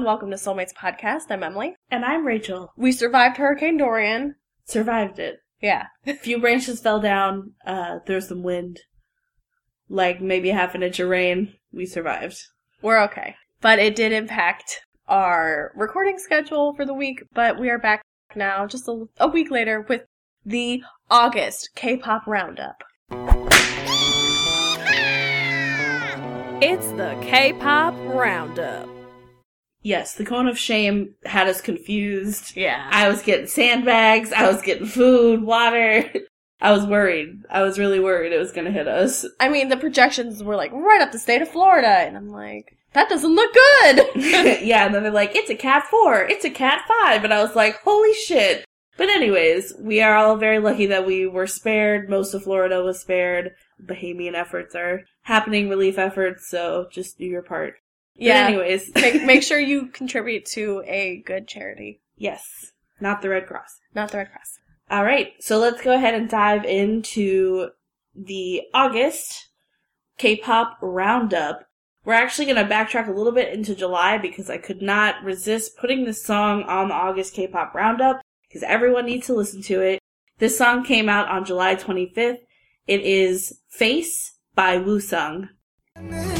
Hello, everyone. Welcome to Soulmates Podcast. I'm Emily. And I'm Rachel. We survived Hurricane Dorian. Survived it. Yeah. A few branches fell down. Uh, there was some wind. Like maybe half an inch of rain. We survived. We're okay. But it did impact our recording schedule for the week, but we are back now just a, a week later with the August K-pop roundup. It's the K-pop roundup. Yes, the cone of shame had us confused. Yeah. I was getting sandbags. I was getting food, water. I was worried. I was really worried it was going to hit us. I mean, the projections were like right up the state of Florida, and I'm like, that doesn't look good. yeah, and then they're like, it's a cat four, it's a cat five, and I was like, holy shit. But anyways, we are all very lucky that we were spared. Most of Florida was spared. Bahamian efforts are happening, relief efforts, so just do your part. Yeah. But anyways, make, make sure you contribute to a good charity, yes, not the Red Cross. not the Red Cross. All right, so let's go ahead and dive into the August K-pop roundup. We're actually going to backtrack a little bit into July because I could not resist putting this song on the August K-pop roundup because everyone needs to listen to it. This song came out on July 25th. It is Face by Woosung. 서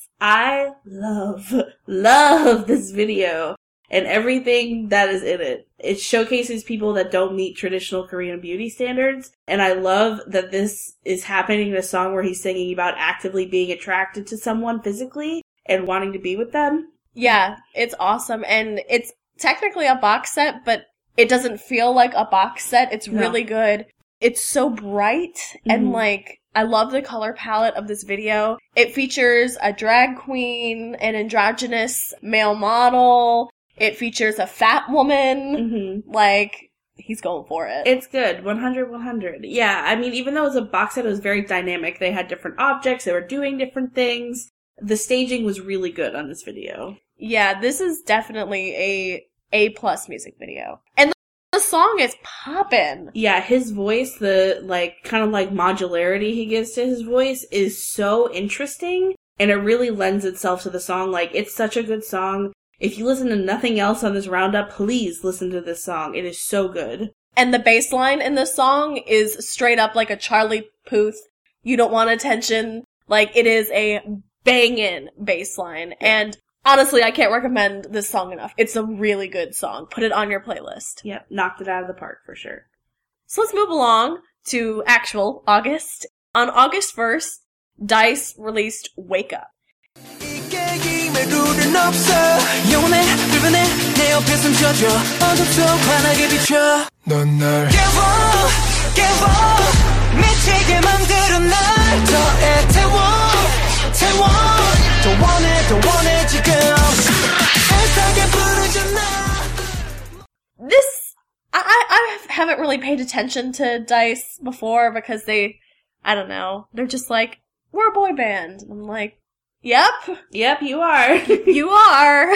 I love, love this video and everything that is in it. It showcases people that don't meet traditional Korean beauty standards. And I love that this is happening in a song where he's singing about actively being attracted to someone physically and wanting to be with them. Yeah, it's awesome, and it's technically a box set, but it doesn't feel like a box set. It's No. really good. It's so bright, and Mhm. like, I love the color palette of this video. It features a drag queen, an androgynous male model. It features a fat woman. hmm Like, he's going for it. It's good. 100, 100. Yeah, I mean, even though it was a box set, it was very dynamic. They had different objects, they were doing different things. The staging was really good on this video. Yeah, this is definitely a A plus music video. And song is popping. Yeah, his voice, the like kind of like modularity he gives to his voice is so interesting and it really lends itself to the song. Like it's such a good song. If you listen to nothing else on this roundup, please listen to this song. It is so good. And the bass line in this song is straight up like a Charlie Puth. You don't want attention. Like it is a bangin' bass line. And honestly, I can't recommend this song enough. It's a really good song. Put it on your playlist. Yep, knocked it out of the park for sure. So let's move along to actual August. On August 1st, DICE released Wake Up. Really paid attention to Dice before because they I don't know they're just like we're a boy band. I'm like, yep, Yep, you are. you are.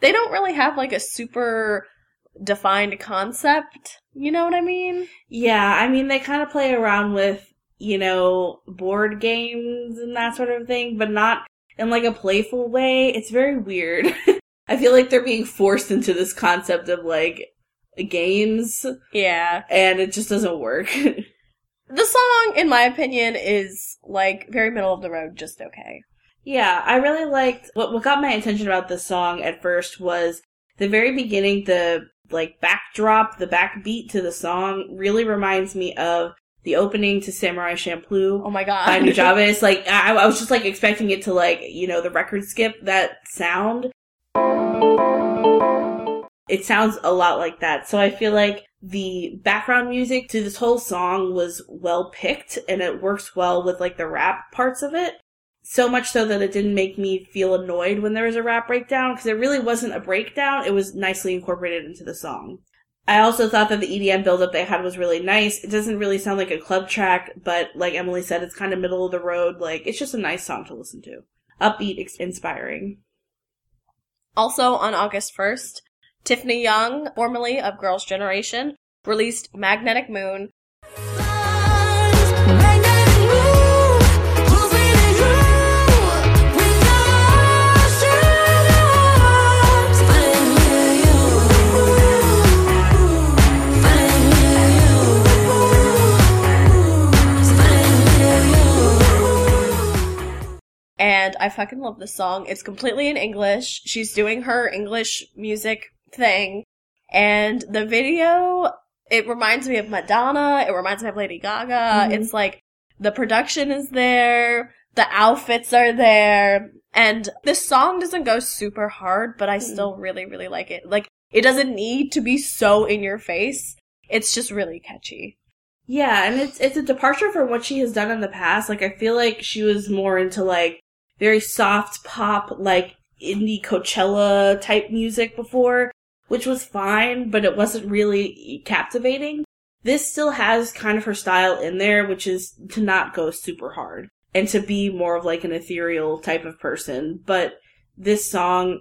They don't really have like a super defined concept. You know what I mean? yeah, I mean, they kind of play around with, you know, board games and that sort of thing, but not in like a playful way. It's very weird. I feel like they're being forced into this concept of like games Yeah. and it just doesn't work. The song, in my opinion, is like very middle of the road, just okay. yeah, I really liked what what got my attention about this song at first was the very beginning, the like backdrop, the backbeat to the song really reminds me of the opening to Samurai Champloo. Oh my god. by Nujabes. Like I, I was just like expecting it to like you know the record skip that sound. It sounds a lot like that. So I feel like the background music to this whole song was well picked and it works well with like the rap parts of it. So much so that it didn't make me feel annoyed when there was a rap breakdown because it really wasn't a breakdown. It was nicely incorporated into the song. I also thought that the EDM buildup they had was really nice. It doesn't really sound like a club track, but like Emily said, it's kind of middle of the road. Like, it's just a nice song to listen to. Upbeat, inspiring. Also on August 1st, Tiffany Young, formerly of Girls' Generation, released Magnetic Moon. And I fucking love this song. It's completely in English. She's doing her English music thing. And the video, it reminds me of Madonna. It reminds me of Lady Gaga. Mhm. It's like the production is there. The outfits are there. And this song doesn't go super hard, but I still really, really like it. Like, it doesn't need to be so in your face. It's just really catchy. Yeah, and it's it's a departure from what she has done in the past. Like I feel like she was more into like very soft pop, like indie Coachella type music before, which was fine, but it wasn't really captivating. This still has kind of her style in there, which is to not go super hard and to be more of like an ethereal type of person. But this song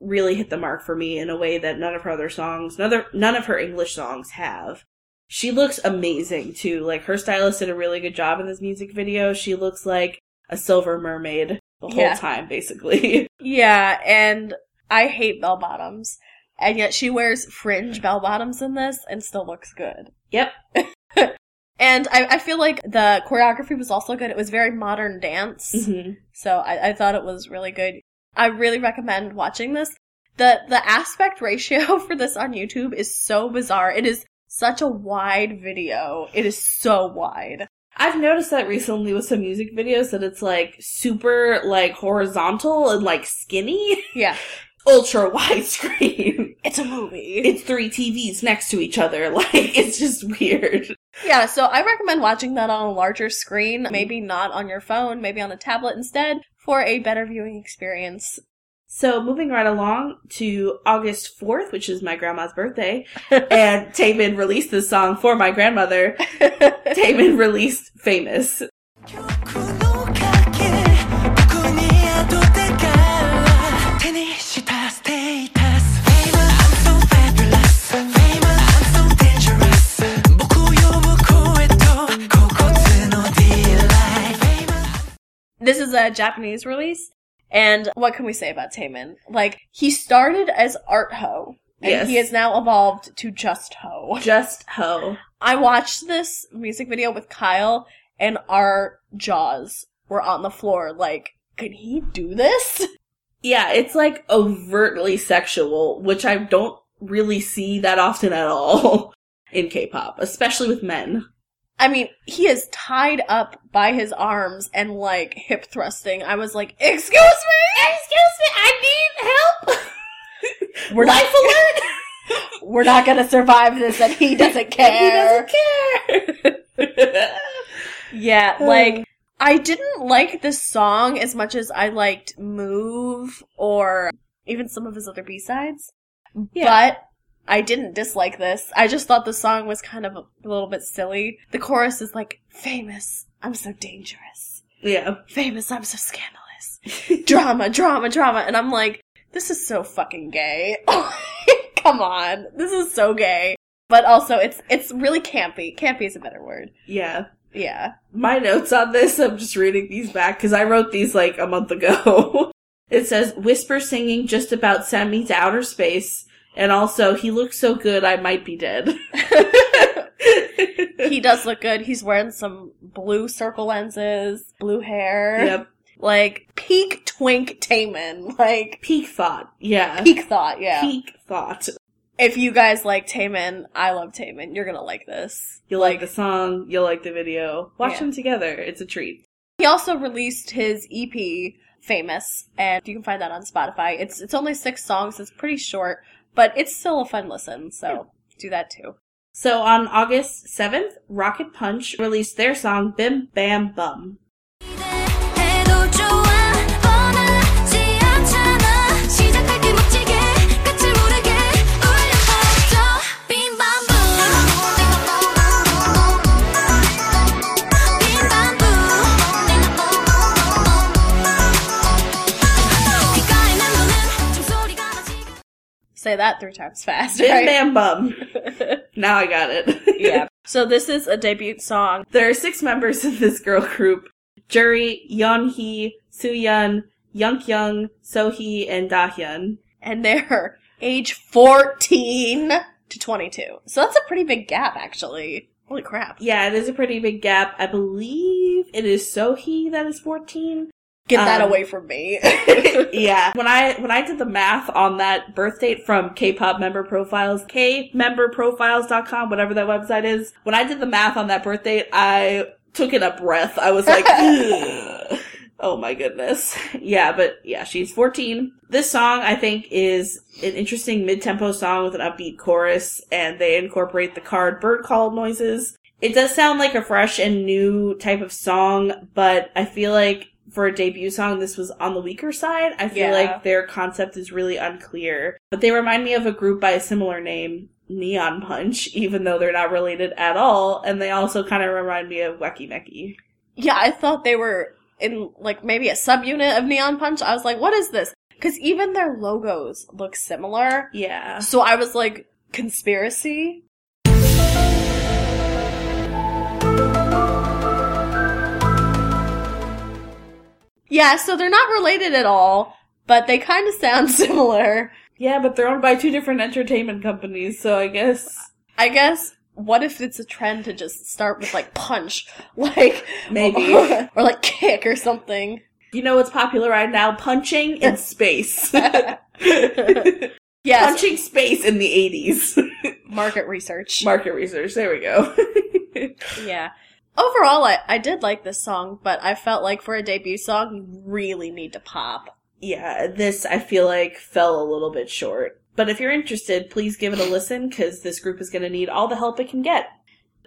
really hit the mark for me in a way that none of her other songs, none of, none of her English songs have. She looks amazing too. Like her stylist did a really good job in this music video. She looks like a silver mermaid the whole Yeah. time, basically. Yeah, and I hate bell bottoms. And yet she wears fringe bell bottoms in this and still looks good. yep. And I, I feel like the choreography was also good. It was very modern dance. hmm So I, I thought it was really good. I really recommend watching this. The the aspect ratio for this on YouTube is so bizarre. It is such a wide video. It is so wide. I've noticed that recently with some music videos that it's like super like horizontal and like skinny, Yeah. ultra widescreen. It's a movie. It's three TVs next to each other. Like it's just weird. Yeah, so I recommend watching that on a larger screen, maybe not on your phone, maybe on a tablet instead, for a better viewing experience. So moving right along to August 4th, which is my grandma's birthday, and Taemin released this song for my grandmother. Taemin released Famous. This is a Japanese release, and what can we say about Taemin? Like, he started as Art Ho, and Yes. he has now evolved to Just Ho. Just Ho. I watched this music video with Kyle, and our jaws were on the floor, like, can he do this? Yeah, it's like overtly sexual, which I don't really see that often at all in K-pop, especially with men. I mean, he is tied up by his arms and like hip thrusting. I was like, excuse me! Excuse me, I need help. We're not- Life alert. We're not gonna survive this and he doesn't care. he doesn't care. Yeah, like, I didn't like this song as much as I liked Move or even some of his other B-sides. Yeah. But I didn't dislike this. I just thought the song was kind of a little bit silly. The chorus is like, famous, I'm so dangerous. yeah. Famous, I'm so scandalous. drama, drama, drama. And I'm like, this is so fucking gay. Come on. This is so gay. But also, it's, it's really campy. Campy is a better word. Yeah. Yeah. My notes on this, I'm just reading these back because I wrote these like a month ago. it says, whisper singing just about sent me to outer space. And also, he looks so good, I might be dead. he does look good. He's wearing some blue circle lenses, blue hair. Yep. Like peak twink Taemin. Like Peak thought. Yeah. peak thought, yeah. Peak thought. If you guys like Taemin, I love Taemin. You're gonna like this. You'll like, the song, you'll like the video. Watch Yeah. them together. It's a treat. He also released his EP, Famous, and you can find that on Spotify. It's it's only six songs. It's pretty short, but it's still a fun listen. So do that too. So on August 7th, Rocket Punch released their song Bim Bam Bum. Say that three times fast, Bim right? Bam Bum. Now I got it. yeah. So this is a debut song. There are six members in this girl group. Juri, Yeonhee, Soohyun, Youngkyung, Sohee, and Dahyun. and they're age 14 to 22. So that's a pretty big gap, actually. Holy crap. Yeah, it is a pretty big gap. I believe it is Sohee that is 14. Get that Um, away from me. yeah. When I when I did the math on that birth date from K-pop member profiles, kmemberprofiles.com, whatever that website is, when I did the math on that birth date, I took in a breath. I was like, oh my goodness. Yeah, but yeah, she's 14. This song, I think, is an interesting mid-tempo song with an upbeat chorus, and they incorporate the card bird call noises. It does sound like a fresh and new type of song, but I feel like for a debut song, this was on the weaker side. I feel Yeah. like their concept is really unclear. But they remind me of a group by a similar name, Neon Punch, even though they're not related at all. And they also kind of remind me of Weki Meki. yeah, I thought they were in, like, maybe a subunit of Neon Punch. I was like, what is this? Because even their logos look similar. Yeah. So I was like, conspiracy? Yeah, so they're not related at all, but they kind of sound similar. Yeah, but they're owned by two different entertainment companies, so I guess I guess, what if it's a trend to just start with like punch? Like, Maybe. or like kick or something. you know what's popular right now? Punching in space. Yes, Punching space in the 80s. market research. Market research. There we go. Yeah. Overall, I, I did like this song, but I felt like for a debut song, you really need to pop. yeah, this I feel like fell a little bit short. But if you're interested, please give it a listen because this group is going to need all the help it can get.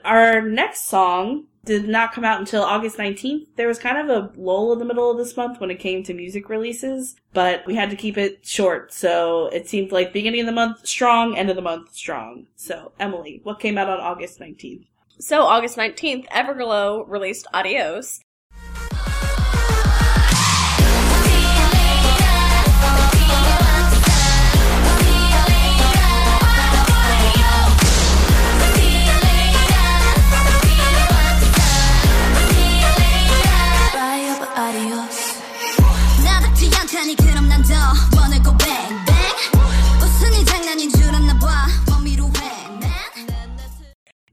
Our next song did not come out until August 19th. There was kind of a lull in the middle of this month when it came to music releases, but we had to keep it short. So it seemed like beginning of the month strong, end of the month strong. So Emily, what came out on August 19th? So, August 19th, Everglow released Adios.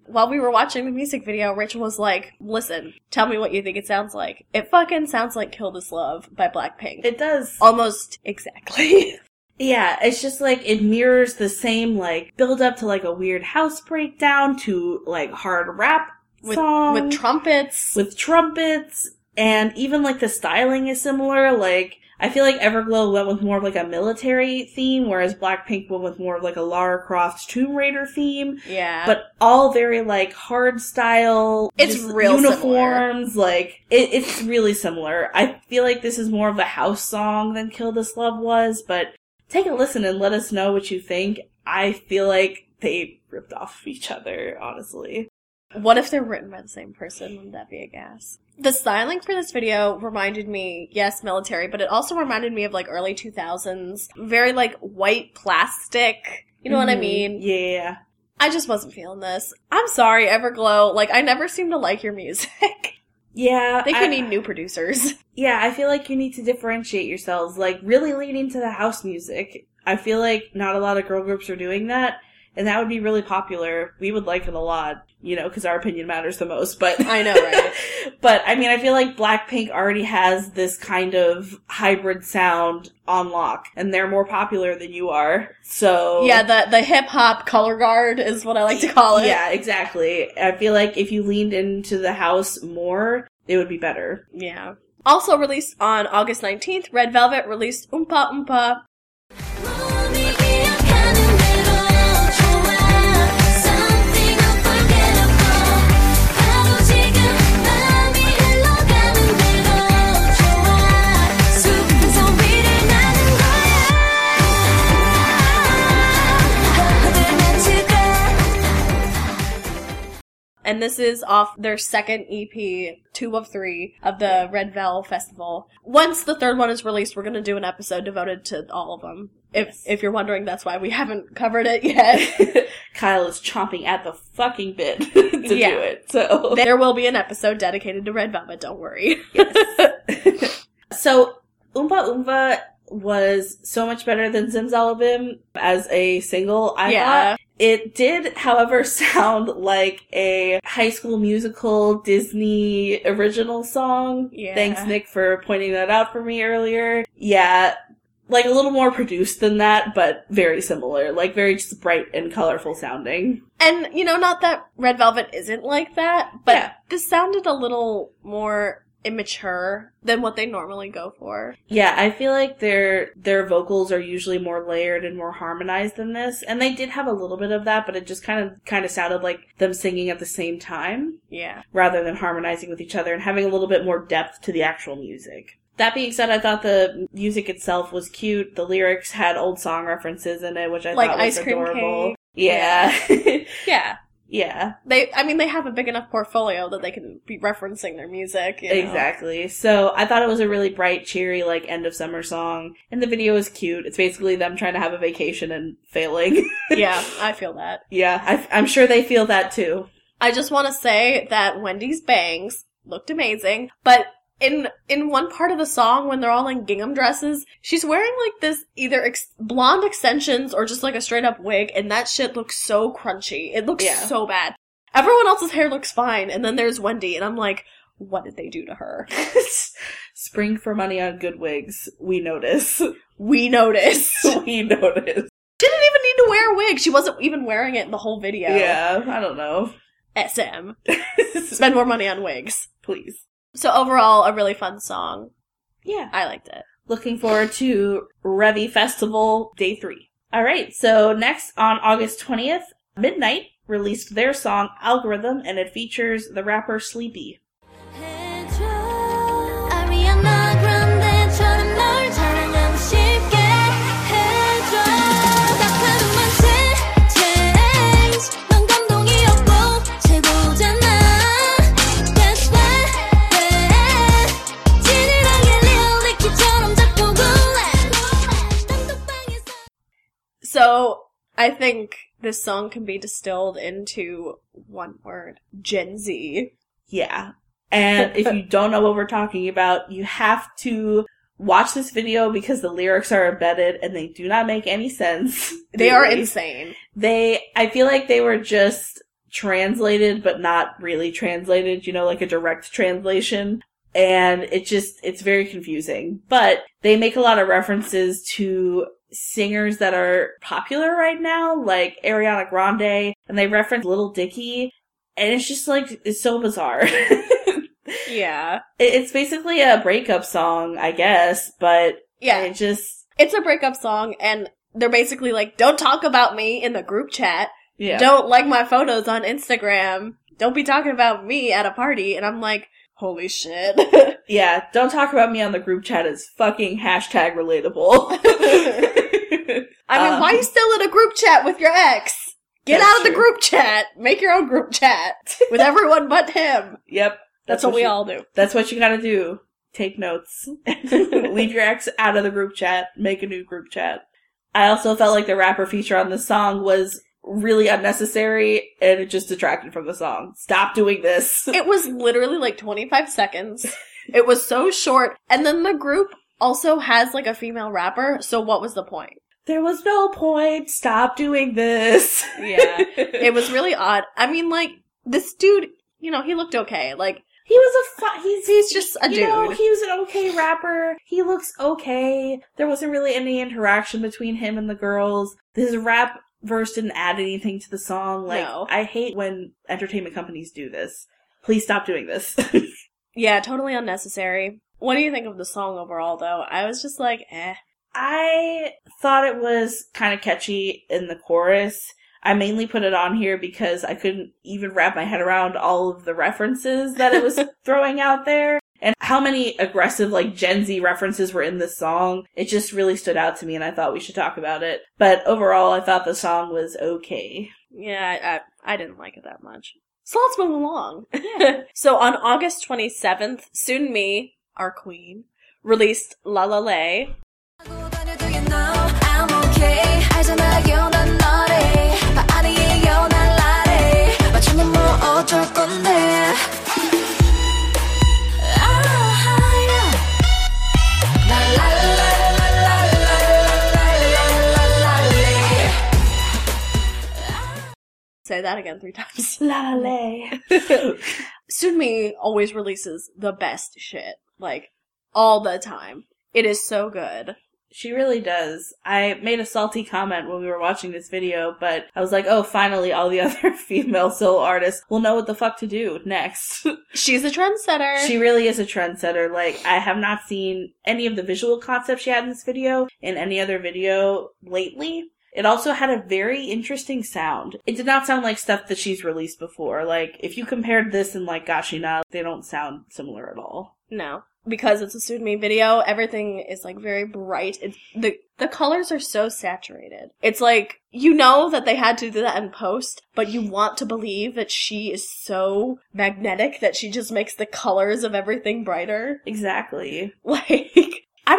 While we were watching the music video, Rachel was like, listen, tell me what you think it sounds like. It fucking sounds like Kill This Love by Blackpink. It does. Almost exactly. Yeah, it's just like it mirrors the same like build up to like a weird house breakdown to like hard rap with, song with trumpets. with trumpets and even like the styling is similar. Like I feel like Everglow went with more of like a military theme, whereas Blackpink went with more of like a Lara Croft Tomb Raider theme. yeah. But all very like hard style. It's real uniforms. Like it, it's really similar. I feel like this is more of a house song than "Kill This Love" was, but take a listen and let us know what you think. I feel like they ripped off each other, honestly. What if they're written by the same person? Wouldn't that be a gas? The styling for this video reminded me, yes, military, but it also reminded me of like early 2000s. Very like white plastic. You know what I Mhm. mean? Yeah. I just wasn't feeling this. I'm sorry, Everglow. Like, I never seem to like your music. Yeah. They could need new producers. Yeah, I feel like you need to differentiate yourselves, like really lean into the house music. I feel like not a lot of girl groups are doing that, and that would be really popular. We would like it a lot, you know, because our opinion matters the most. But I know, right? but I mean, I feel like Blackpink already has this kind of hybrid sound on lock, and they're more popular than you are. So Yeah, the, the hip hop color guard is what I like to call it. Yeah, exactly. I feel like if you leaned into the house more, it would be better. Yeah. Also released on August 19th, Red Velvet released Umpah Umpah. And this is off their second EP, two of three of the Red Vel Festival. Once the third one is released, we're gonna do an episode devoted to all of them. If, Yes. if you're wondering, that's why we haven't covered it yet. Kyle is chomping at the fucking bit to Yeah. do it. So there will be an episode dedicated to Red Velvet, don't worry. Yes. So Umpah Umpah was so much better than Zimzalabim as a single, I Yeah. thought. It did, however, sound like a high school musical Disney original song. Yeah. Thanks, Nick, for pointing that out for me earlier. Yeah, like a little more produced than that, but very similar. Like very just bright and colorful sounding. And, you know, not that Red Velvet isn't like that, but Yeah. this sounded a little more immature than what they normally go for. Yeah, I feel like their their vocals are usually more layered and more harmonized than this, and they did have a little bit of that, but it just kind of kind of sounded like them singing at the same time Yeah. rather than harmonizing with each other and having a little bit more depth to the actual music. That being said, I thought the music itself was cute. The lyrics had old song references in it, which I Like thought was ice cream adorable. cake. Yeah. Yeah. yeah. They, I mean, they have a big enough portfolio that they can be referencing their music. you know? Exactly. So I thought it was a really bright, cheery, like end of summer song. And the video is cute. It's basically them trying to have a vacation and failing. yeah, I feel that. yeah, I, I'm sure they feel that too. I just want to say that Wendy's bangs looked amazing, but in in one part of the song when they're all in gingham dresses, she's wearing like this either ex- blonde extensions or just like a straight up wig, and that shit looks so crunchy. It looks Yeah. so bad. Everyone else's hair looks fine, and then there's Wendy, and I'm like, what did they do to her? Spring for money on good wigs. We notice. We noticed. she we notice. didn't even need to wear a wig. She wasn't even wearing it in the whole video. Yeah, I don't know. SM. Spend more money on wigs. Please. So overall, a really fun song. Yeah. I liked it. Looking forward to ReVe Festival Day 3. Alright, so next on August 20th, Midnight released their song Algorithm and it features the rapper Sleepy. Think this song can be distilled into one word. Gen Z. Yeah. And if you don't know what we're talking about, you have to watch this video because the lyrics are embedded and they do not make any sense. They are insane. They, I feel like they were just translated, but not really translated, you know, like a direct translation. And it just, it's very confusing. But they make a lot of references to singers that are popular right now, like Ariana Grande, and they reference Little Dicky. And it's just like, it's so bizarre. Yeah. It's basically a breakup song, I guess, but Yeah. it just, It's a breakup song, and they're basically like, don't talk about me in the group chat. yeah. Don't like my photos on Instagram. Don't be talking about me at a party. And I'm like, holy shit. Yeah, don't talk about me on the group chat is fucking hashtag relatable. I mean, Um, why are you still in a group chat with your ex? Get out of the true. group chat. Make your own group chat with everyone but him. Yep. That's, what, we you- all do. That's what you gotta do. Take notes. Leave your ex out of the group chat. Make a new group chat. I also felt like the rapper feature on this song was really unnecessary and it just detracted from the song. Stop doing this. It was literally like 25 seconds. It was so short. And then the group also has like a female rapper. So what was the point? There was no point. Stop doing this. Yeah. It was really odd. I mean, like, this dude, you know, he looked okay. Like, He was a fu- he's he's just a you dude. know he was an okay rapper. He looks okay. There wasn't really any interaction between him and the girls. His rap verse didn't add anything to the song. Like No. I hate when entertainment companies do this. Please stop doing this. yeah, totally unnecessary. What do you think of the song overall, though? I was just like, eh. I thought it was kind of catchy in the chorus. I mainly put it on here because I couldn't even wrap my head around all of the references that it was throwing out there. And how many aggressive, like, Gen Z references were in this song. It just really stood out to me and I thought we should talk about it. But overall, I thought the song was okay. Yeah, I, I, I didn't like it that much. So let's move along. so on August 27th, Sunmi, our queen, released La La Lay. Say that again three times. La la lay. Sunmi always releases the best shit. Like, all the time. It is so good. She really does. I made a salty comment when we were watching this video, but I was like, oh, finally, all the other female solo artists will know what the fuck to do next. She's a trendsetter. she really is a trendsetter. Like, I have not seen any of the visual concepts she had in this video in any other video lately. It also had a very interesting sound. It did not sound like stuff that she's released before. Like, if you compared this and like Gashina, they don't sound similar at all. No. Because it's a Sunmi video, everything is like very bright. It's the the colors are so saturated. It's like you know that they had to do that in post, but you want to believe that she is so magnetic that she just makes the colors of everything brighter. Exactly. Like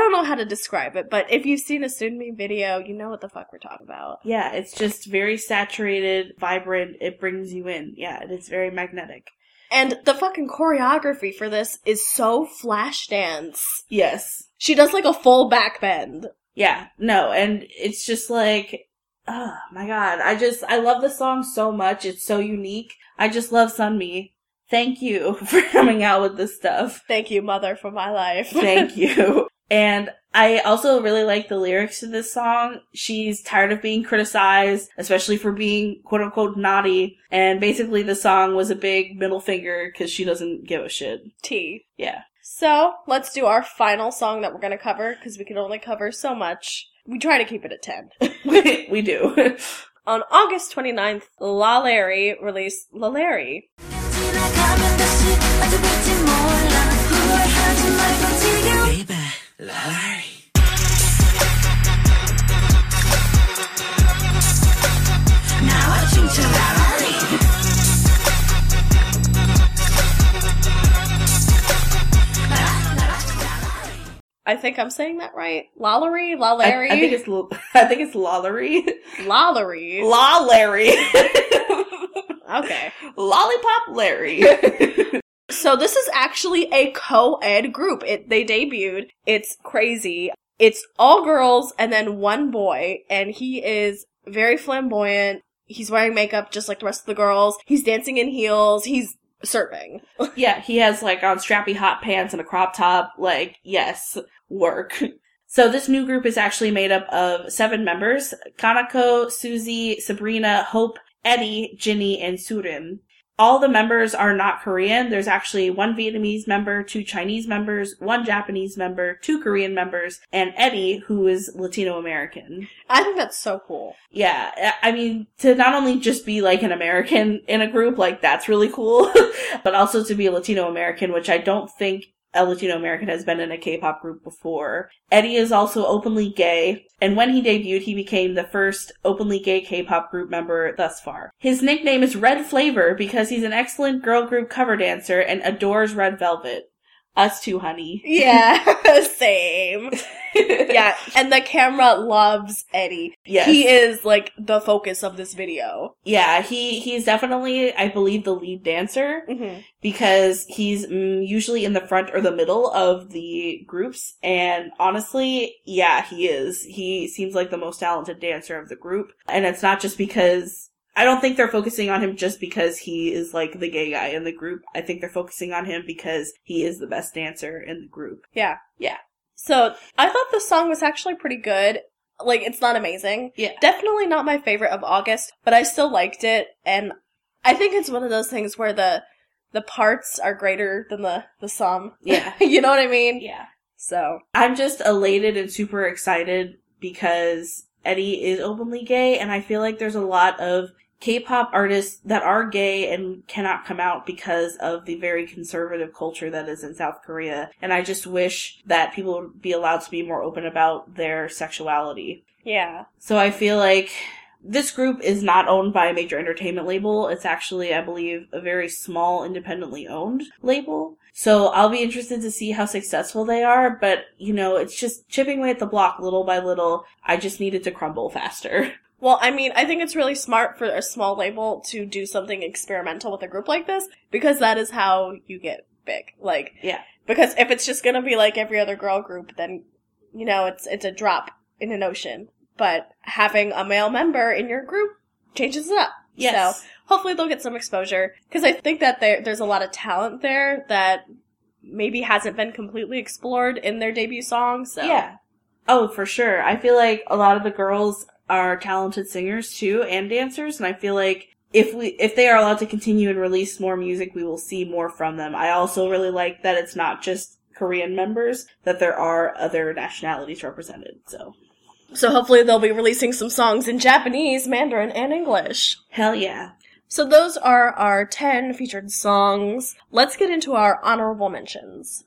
don't know how to describe it, but if you've seen a Sunmi video, you know what the fuck we're talking about. Yeah, it's just very saturated, vibrant. It brings you in. Yeah, and it's very magnetic. And the fucking choreography for this is so flash dance. Yes. She does like a full back bend. Yeah. No, and it's just like, oh my god. I just, I love the song so much. It's so unique. I just love Sunmi. Thank you for coming out with this stuff. Thank you, mother, for my life. Thank you. And I also really like the lyrics to this song. She's tired of being criticized, especially for being quote unquote naughty. And basically the song was a big middle finger because she doesn't give a shit. T. Yeah. So let's do our final song that we're going to cover because we can only cover so much. We try to keep it at 10. we, we do. On August 29th, La Larry released La Larry. Baby. Larry. Now I think to I think I'm saying that right. Lollery, Lollery. I, I, think it's I think it's Lollery. Lollery. Lollery. okay. Lollipop Larry. So this is actually a co-ed group. It they debuted. It's crazy. It's all girls and then one boy, and he is very flamboyant. He's wearing makeup just like the rest of the girls. He's dancing in heels. He's surfing. yeah, he has like on strappy hot pants and a crop top. Like, yes, work. So this new group is actually made up of seven members. Kanako, Susie, Sabrina, Hope, Eddie, Ginny, and Surin. All the members are not Korean. There's actually one Vietnamese member, two Chinese members, one Japanese member, two Korean members, and Eddie, who is Latino American. I think that's so cool. Yeah, I- mean, to not only just be like an American in a group, like that's really cool, but also to be a Latino American, which I don't think a Latino American has been in a K-pop group before. Eddie is also openly gay, and when he debuted, he became the first openly gay K-pop group member thus far. His nickname is Red Flavor because he's an excellent girl group cover dancer and adores Red Velvet. Us too, honey. Yeah, same. Yeah, and the camera loves Eddie. Yes. He is like the focus of this video. Yeah, he he's definitely, I believe, the lead dancer. Mm-hmm. because he's mm, usually in the front or the middle of the groups. And honestly, yeah, he is. He seems like the most talented dancer of the group. And it's not just because I don't think they're focusing on him just because he is like the gay guy in the group. I think they're focusing on him because he is the best dancer in the group. Yeah. Yeah. So I thought the song was actually pretty good. Like, it's not amazing. Yeah. Definitely not my favorite of August, but I still liked it. And I think it's one of those things where the the parts are greater than the the sum. Yeah. you know what I mean? Yeah. So I'm just elated and super excited because Eddie is openly gay, and I feel like there's a lot of K-pop artists that are gay and cannot come out because of the very conservative culture that is in South Korea. And I just wish that people would be allowed to be more open about their sexuality. yeah. So I feel like This group is not owned by a major entertainment label. It's actually, I believe, a very small, independently owned label. So I'll be interested to see how successful they are, but you know, it's just chipping away at the block little by little. I just need it to crumble faster. Well, I mean, I think it's really smart for a small label to do something experimental with a group like this because that is how you get big. Like, Yeah. because if it's just gonna be like every other girl group, then, you know, it's, it's a drop in an ocean. But having a male member in your group changes it up. Yes. So hopefully they'll get some exposure because I think that there, there's a lot of talent there that maybe hasn't been completely explored in their debut song. So Yeah. Oh, for sure. I feel like a lot of the girls are talented singers too and dancers, and I feel like if we if they are allowed to continue and release more music, we will see more from them. I also really like that it's not just Korean members, that there are other nationalities represented. So So hopefully they'll be releasing some songs in Japanese, Mandarin, and English. hell yeah. So those are our 10 featured songs. Let's get into our honorable mentions.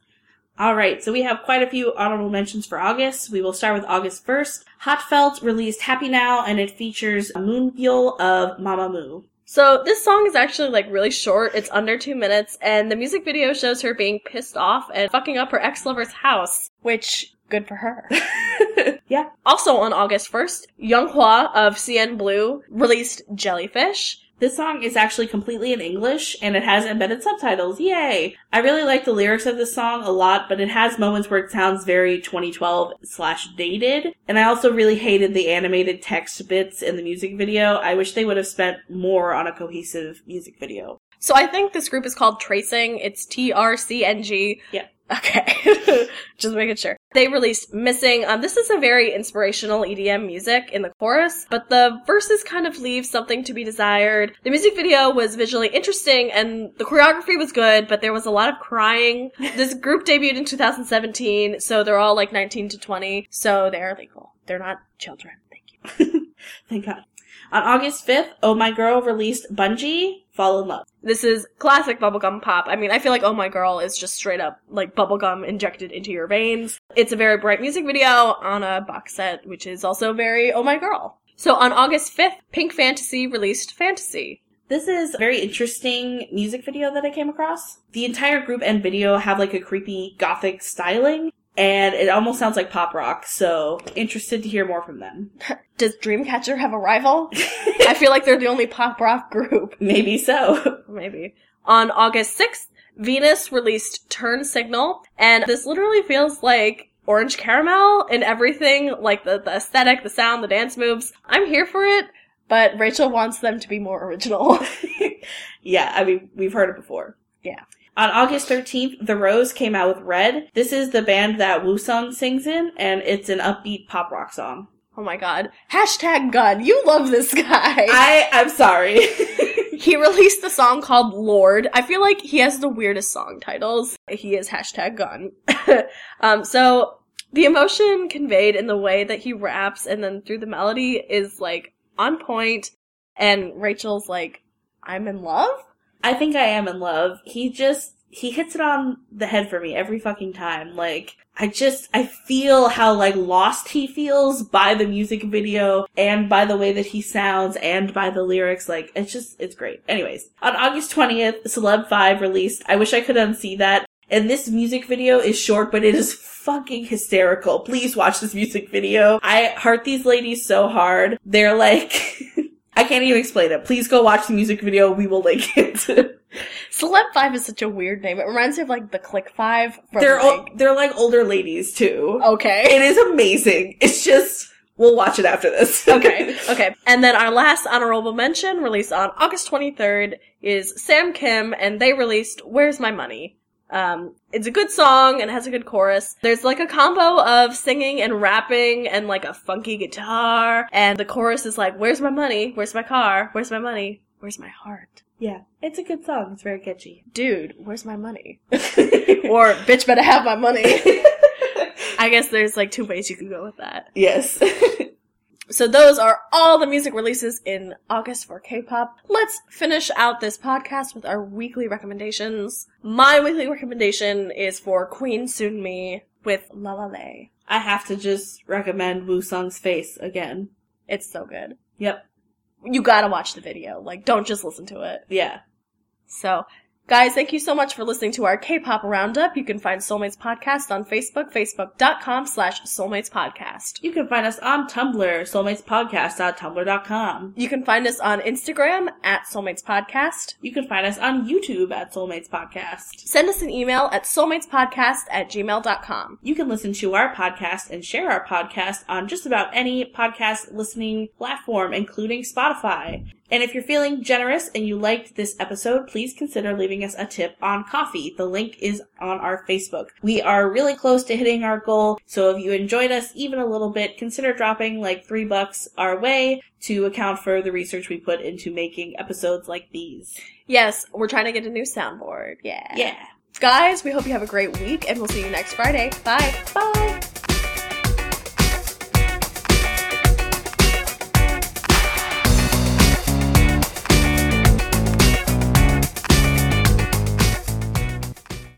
All right, so we have quite a few honorable mentions for August. We will start with August 1st. Hotfelt released Happy Now, and it features Moonbyul of Mamamoo. So this song is actually like really short. It's under two minutes, and the music video shows her being pissed off and fucking up her ex-lover's house, which good for her. Yeah. Also on August 1st, Yonghwa of CN Blue released Jellyfish. This song is actually completely in English and it has embedded subtitles. Yay! I really like the lyrics of this song a lot, but it has moments where it sounds very 2012 slash dated. And I also really hated the animated text bits in the music video. I wish they would have spent more on a cohesive music video. So I think this group is called Tracing. It's T-R-C-N-G. Yeah. Okay. Just making sure. They released Missing. Um, this is a very inspirational EDM music in the chorus, but the verses kind of leave something to be desired. The music video was visually interesting and the choreography was good, but there was a lot of crying. This group debuted in 2017, so they're all like 19 to 20, so they're legal. They're not children. Thank you. Thank God. On August 5th, Oh My Girl released Bungee, Fall in Love. This is classic bubblegum pop. I mean, I feel like Oh My Girl is just straight up like bubblegum injected into your veins. It's a very bright music video on a box set, which is also very Oh My Girl. So on August 5th, Pink Fantasy released Fantasy. This is a very interesting music video that I came across. The entire group and video have like a creepy gothic styling, and it almost sounds like pop rock, so interested to hear more from them. Does Dreamcatcher have a rival? I feel like they're the only pop rock group. Maybe so. Maybe. On August 6th, Venus released Turn Signal, and this literally feels like orange caramel in everything, like the, the aesthetic, the sound, the dance moves. I'm here for it, but Rachel wants them to be more original. yeah, I mean, we've heard it before. Yeah. On August 13th, The Rose came out with Red. This is the band that Woo-sung sings in, and it's an upbeat pop rock song. oh my god. Hashtag gun. You love this guy. I, I'm sorry. he released a song called Lord. I feel like he has the weirdest song titles. He is hashtag gun. um, so the emotion conveyed in the way that he raps and then through the melody is like on point and Rachel's like, I'm in love? I think I am in love. He just he hits it on the head for me every fucking time. Like I just I feel how like lost he feels by the music video and by the way that he sounds and by the lyrics. Like it's just it's great. Anyways, on August 20th, Celeb 5 released I wish I could unsee that. And this music video is short, but it is fucking hysterical. Please watch this music video. I heart these ladies so hard. They're like I can't even explain it. Please go watch the music video. We will link it. Celeb 5 is such a weird name. It reminds me of like the Click 5 from they're like, o- they're like older ladies too. Okay. It is amazing. It's just we'll watch it after this. okay, okay. And then our last honorable mention, released on August 23rd, is Sam Kim, and they released Where's My Money? Um, it's a good song and it has a good chorus. There's like a combo of singing and rapping and like a funky guitar, and the chorus is like, Where's my money? Where's my car? Where's my money? Where's my heart? yeah, it's a good song. It's very catchy. Dude, where's my money? or, bitch better have my money. I guess there's like two ways you could go with that. yes. So those are all the music releases in August for K-pop. Let's finish out this podcast with our weekly recommendations. My weekly recommendation is for Queen Sunmi with La La Lay. I have to just recommend Woo Sung's face again. It's so good. Yep. you gotta watch the video. Like, don't just listen to it. Yeah. So, guys, thank you so much for listening to our K-pop roundup. You can find Soulmates Podcast on Facebook, facebook.com slash Soulmates Podcast. You can find us on Tumblr, soulmatespodcast.tumblr.com. You can find us on Instagram at Soulmates Podcast. You can find us on YouTube at Soulmates Podcast. Send us an email at soulmatespodcast at gmail.com. You can listen to our podcast and share our podcast on just about any podcast listening platform, including Spotify. And if you're feeling generous and you liked this episode, please consider leaving us a tip on Ko-fi. The link is on our Facebook. We are really close to hitting our goal, so if you enjoyed us even a little bit, consider dropping like three bucks our way to account for the research we put into making episodes like these. Yes, we're trying to get a new soundboard. Yeah. Yeah. Guys, we hope you have a great week and we'll see you next Friday. Bye. Bye!